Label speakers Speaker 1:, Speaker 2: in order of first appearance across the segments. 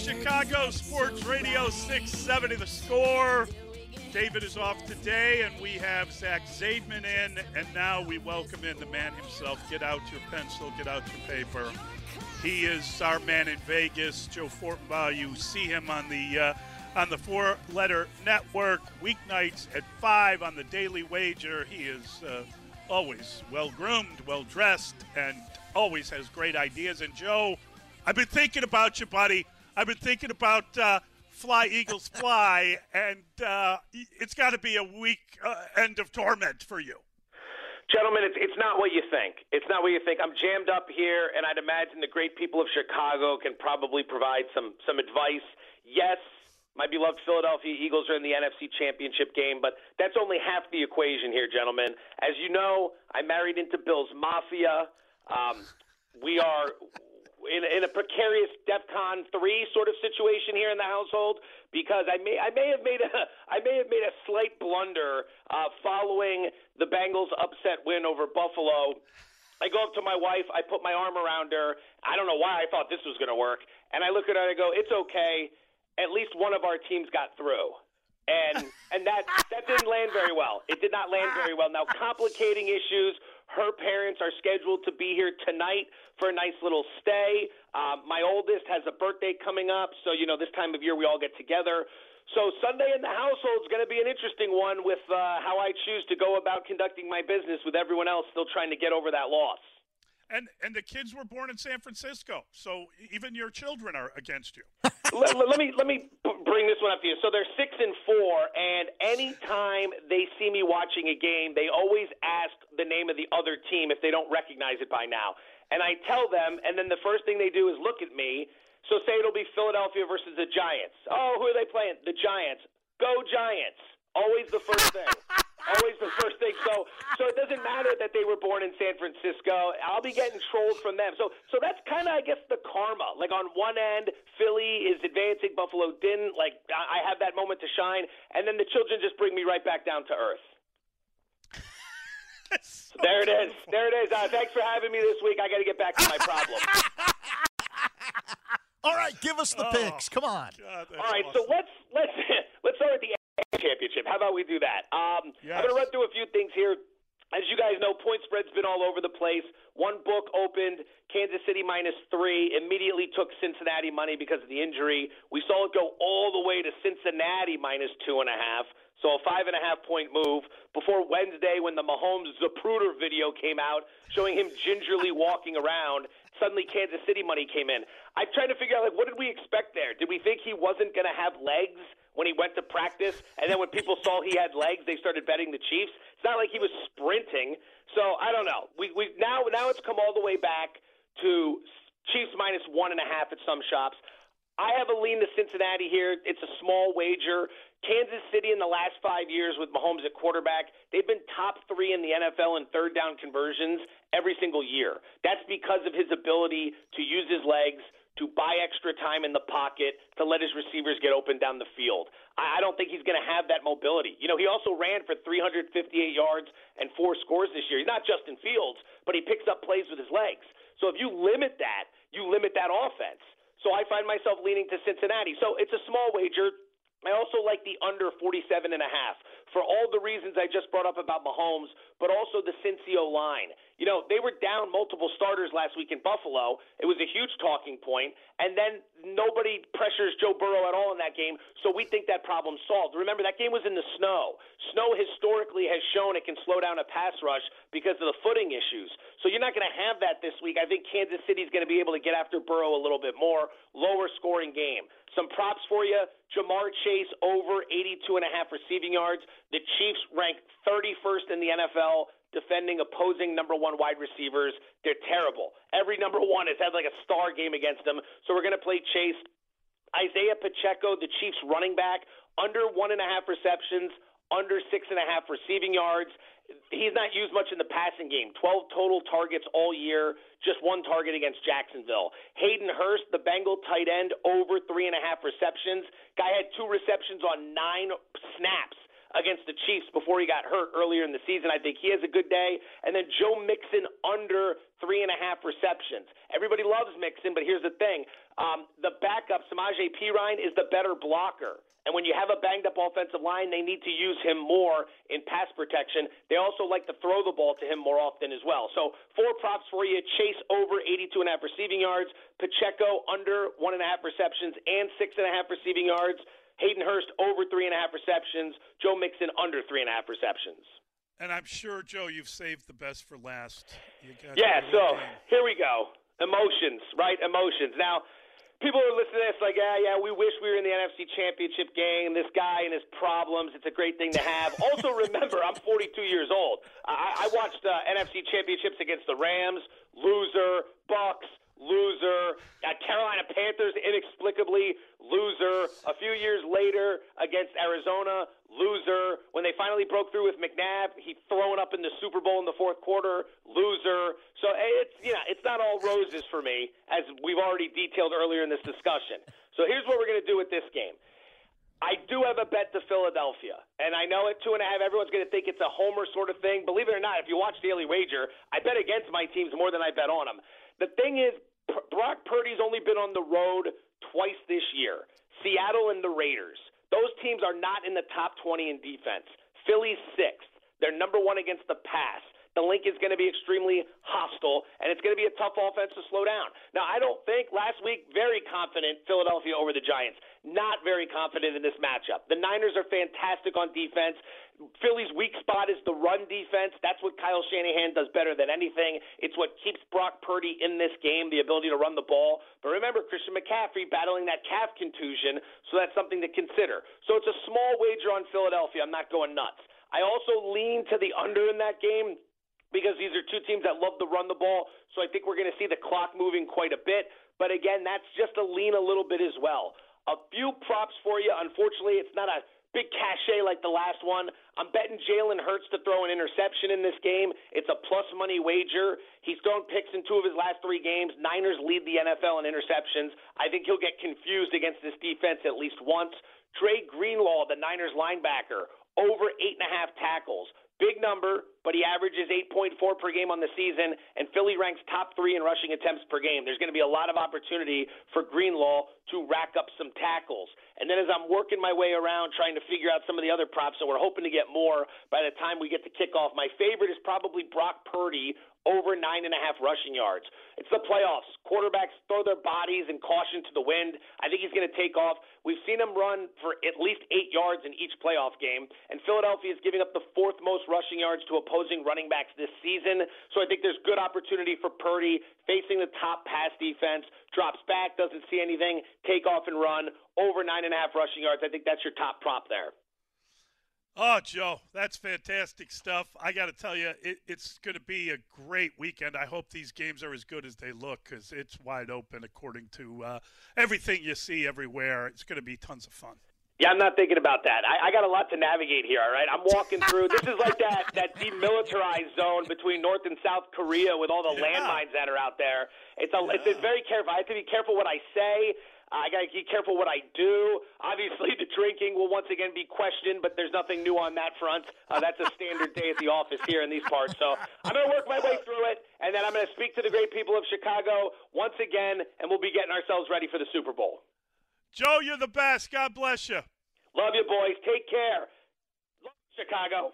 Speaker 1: Chicago Sports Radio 670 the score. David is off today, and we have Zach Zaidman in, and now we welcome in the man himself. Get out your pencil, get out your paper. He is our man in Vegas, Joe Fortenbaugh. You see him on the uh, on the Four Letter Network weeknights at five on the Daily Wager. He is uh, always well groomed, well dressed, and always has great ideas. And Joe, I've been thinking about you, buddy. I've been thinking about uh, Fly Eagles Fly, and uh, it's got to be a week uh, end of torment for you.
Speaker 2: Gentlemen, it's, it's not what you think. It's not what you think. I'm jammed up here, and I'd imagine the great people of Chicago can probably provide some some advice. Yes, my beloved Philadelphia Eagles are in the NFC Championship game, but that's only half the equation here, gentlemen. As you know, I married into Bill's Mafia. Um, we are in, in a precarious DEFCON three sort of situation here in the household because I may I may have made a I may have made a slight blunder uh, following the Bengals upset win over Buffalo. I go up to my wife, I put my arm around her. I don't know why I thought this was going to work, and I look at her and I go, "It's okay. At least one of our teams got through." And and that that didn't land very well. It did not land very well. Now complicating issues her parents are scheduled to be here tonight for a nice little stay. Um, my oldest has a birthday coming up, so you know this time of year we all get together. So Sunday in the household is going to be an interesting one with uh, how I choose to go about conducting my business with everyone else still trying to get over that loss.
Speaker 1: And and the kids were born in San Francisco, so even your children are against you.
Speaker 2: let, let, me let me bring this one up to you. So they're six and four, and anytime they see me watching a game, they always ask the name of the other team if they don't recognize it by now. And I tell them, and then the first thing they do is look at me. So say it'll be Philadelphia versus the Giants. Oh, who are they playing? The Giants. Go Giants. Always the first thing. Always the first thing. So so it doesn't matter that they were born in San Francisco. I'll be getting trolled from them. So so that's kind of I guess the karma. Like on one end, Philly is advancing, Buffalo didn't. Like I have that moment to shine, and then the children just bring me right back down to earth. so there it is. There it is. Uh, thanks for having me this week. I got to get back to my problem.
Speaker 3: All right, give us the
Speaker 1: Oh,
Speaker 3: picks. Come on.
Speaker 1: God,
Speaker 2: All right,
Speaker 1: awesome.
Speaker 2: so let's let's let's start with the AFC championship. How about we do that? Um,
Speaker 1: Yes.
Speaker 2: I'm going to run through a few things here. As you guys know, point spread's been all over the place. One book opened Kansas City minus three, immediately took Cincinnati money because of the injury. We saw it go all the way to Cincinnati minus two and a half. So a five and a half point move before Wednesday when the Mahomes Zapruder video came out showing him gingerly walking around. Suddenly Kansas City money came in. I'm trying to figure out like what did we expect there? Did we think he wasn't going to have legs when he went to practice, and then when people saw he had legs, they started betting the Chiefs? It's not like he was sprinting. So I don't know. We we now now it's come all the way back to Chiefs minus one and a half at some shops. I have a lean to Cincinnati here. It's a small wager. Kansas City in the last five years with Mahomes at quarterback, they've been top three in the NFL in third down conversions every single year. That's because of his ability to use his legs, to buy extra time in the pocket, to let his receivers get open down the field. I don't think he's going to have that mobility. You know, he also ran for 358 yards and four scores this year. He's not Justin Fields, but he picks up plays with his legs. So if you limit that, you limit that offense. So I find myself leaning to Cincinnati. So it's a small wager. I also like the under 47 and a half for all the reasons I just brought up about Mahomes, but also the Cincy O-line. You know, they were down multiple starters last week in Buffalo. It was a huge talking point, and then nobody pressures Joe Burrow at all in that game, so we think that problem solved. Remember, that game was in the snow. Snow historically has shown it can slow down a pass rush because of the footing issues. So you're not going to have that this week. I think Kansas City's going to be able to get after Burrow a little bit more, lower scoring game. Some props for you. Ja'Marr Chase over 82 and a half receiving yards. The Chiefs rank 31st in the NFL defending opposing number one wide receivers. They're terrible. Every number one has had like a star game against them. So we're going to play Chase. Isaiah Pacheco, the Chiefs running back, under one and a half receptions, under six and a half receiving yards. He's not used much in the passing game. 12 total targets all year, just one target against Jacksonville. Hayden Hurst, the Bengal tight end, over three and a half receptions. Guy had two receptions on nine snaps against the Chiefs before he got hurt earlier in the season. I think he has a good day. And then Joe Mixon under three and a half receptions. Everybody loves Mixon, but here's the thing: um, the backup Samaje Perine is the better blocker. And when you have a banged up offensive line, they need to use him more in pass protection. They also like to throw the ball to him more often as well. So four props for you: Chase over 82 and a half receiving yards, Pacheco under one and a half receptions and six and a half receiving yards. Hayden Hurst over three and a half receptions. Joe Mixon under three and a half receptions.
Speaker 1: And I'm sure, Joe, you've saved the best for last.
Speaker 2: yeah, so game. here we go. Emotions, right? Emotions. Now, people are listening to this like, yeah, yeah, we wish we were in the NFC Championship game. This guy and his problems, it's a great thing to have. also, remember, I'm 42 years old. I, I watched uh, NFC Championships against the Rams, loser, Bucs, loser. Uh, Carolina Panthers, inexplicably, loser. A few years later against Arizona, loser. When they finally broke through with McNabb, he thrown up in the Super Bowl in the fourth quarter, loser. So it's you know it's not all roses for me, as we've already detailed earlier in this discussion. So here's what we're going to do with this game. I do have a bet to Philadelphia, and I know at two and a half, everyone's going to think it's a homer sort of thing. Believe it or not, if you watch Daily Wager, I bet against my teams more than I bet on them. The thing is, Brock Purdy's only been on the road twice this year. Seattle and the Raiders. Those teams are not in the top 20 in defense. Philly's sixth. They're number one against the pass. The Linc is going to be extremely hostile, and it's going to be a tough offense to slow down. Now, I don't think last week, very confident Philadelphia over the Giants. Not very confident in this matchup. The Niners are fantastic on defense. Philly's weak spot is the run defense. That's what Kyle Shanahan does better than anything. It's what keeps Brock Purdy in this game, the ability to run the ball. But remember, Christian McCaffrey battling that calf contusion, so that's something to consider. So it's a small wager on Philadelphia. I'm not going nuts. I also lean to the under in that game because these are two teams that love to run the ball. So I think we're going to see the clock moving quite a bit. But again, that's just to lean a little bit as well. A few props for you. Unfortunately, it's not a big cachet like the last one. I'm betting Jalen Hurts to throw an interception in this game. It's a plus money wager. He's thrown picks in two of his last three games. Niners lead the NFL in interceptions. I think he'll get confused against this defense at least once. Dre Greenlaw, the Niners linebacker, over eight and a half tackles. Big number, but he averages 8.4 per game on the season, and Philly ranks top three in rushing attempts per game. There's going to be a lot of opportunity for Greenlaw to rack up some tackles. And then as I'm working my way around trying to figure out some of the other props, so we're hoping to get more by the time we get to kickoff, my favorite is probably Brock Purdy over nine and a half rushing yards. It's the playoffs. Quarterbacks throw their bodies and caution to the wind. I think he's going to take off. We've seen him run for at least eight yards in each playoff game, and Philadelphia is giving up the fourth most rushing yards to opposing running backs this season. So I think there's good opportunity for Purdy facing the top pass defense. Drops back, doesn't see anything, take off and run over nine and a half rushing yards. I think that's your top prop there.
Speaker 1: Oh, Joe, that's fantastic stuff. I got to tell you, it, it's going to be a great weekend. I hope these games are as good as they look because it's wide open according to uh, everything you see everywhere. It's going to be tons of fun.
Speaker 2: Yeah, I'm not thinking about that. I, I got a lot to navigate here. All right, I'm walking through. this is like that that demilitarized zone between North and South Korea with all the yeah. landmines that are out there. It's a, yeah. it's very careful. I have to be careful what I say. I got to be careful what I do. Obviously, the drinking will once again be questioned, but there's nothing new on that front. Uh, that's a standard day at the office here in these parts. So I'm going to work my way through it, and then I'm going to speak to the great people of Chicago once again, and we'll be getting ourselves ready for the Super Bowl.
Speaker 1: Joe, you're the best. God bless you.
Speaker 2: Love you, boys. Take care. Love Chicago.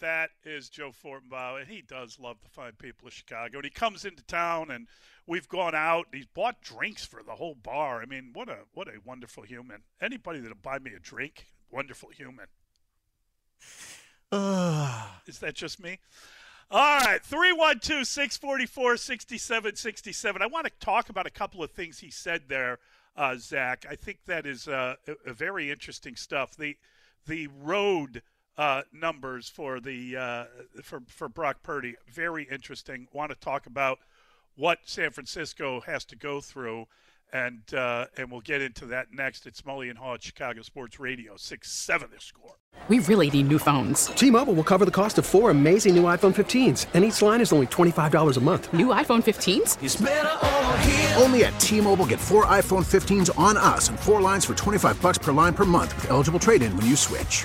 Speaker 1: That is Joe Fortenbaugh, and he does love the fine people of Chicago. And he comes into town, and we've gone out. And he's bought drinks for the whole bar. I mean, what a what a wonderful human. Anybody that'll buy me a drink, wonderful human. is that just me? All right, 312 644 6767. I want to talk about a couple of things he said there, uh, Zach. I think that is uh, a, a very interesting stuff. The, the road uh, numbers for the uh, for for Brock Purdy. Very interesting. Want to talk about what San Francisco has to go through, and uh, and we'll get into that next. It's Mully and Haugh at Chicago Sports Radio, six seven the score.
Speaker 3: We really need new phones.
Speaker 4: T-Mobile will cover the cost of four amazing new iPhone 15s, and each line is only twenty five dollars a month.
Speaker 3: New iPhone 15s?
Speaker 5: Only at T-Mobile, get four iPhone 15s on us, and four lines for twenty five bucks per line per month with eligible trade-in when you switch.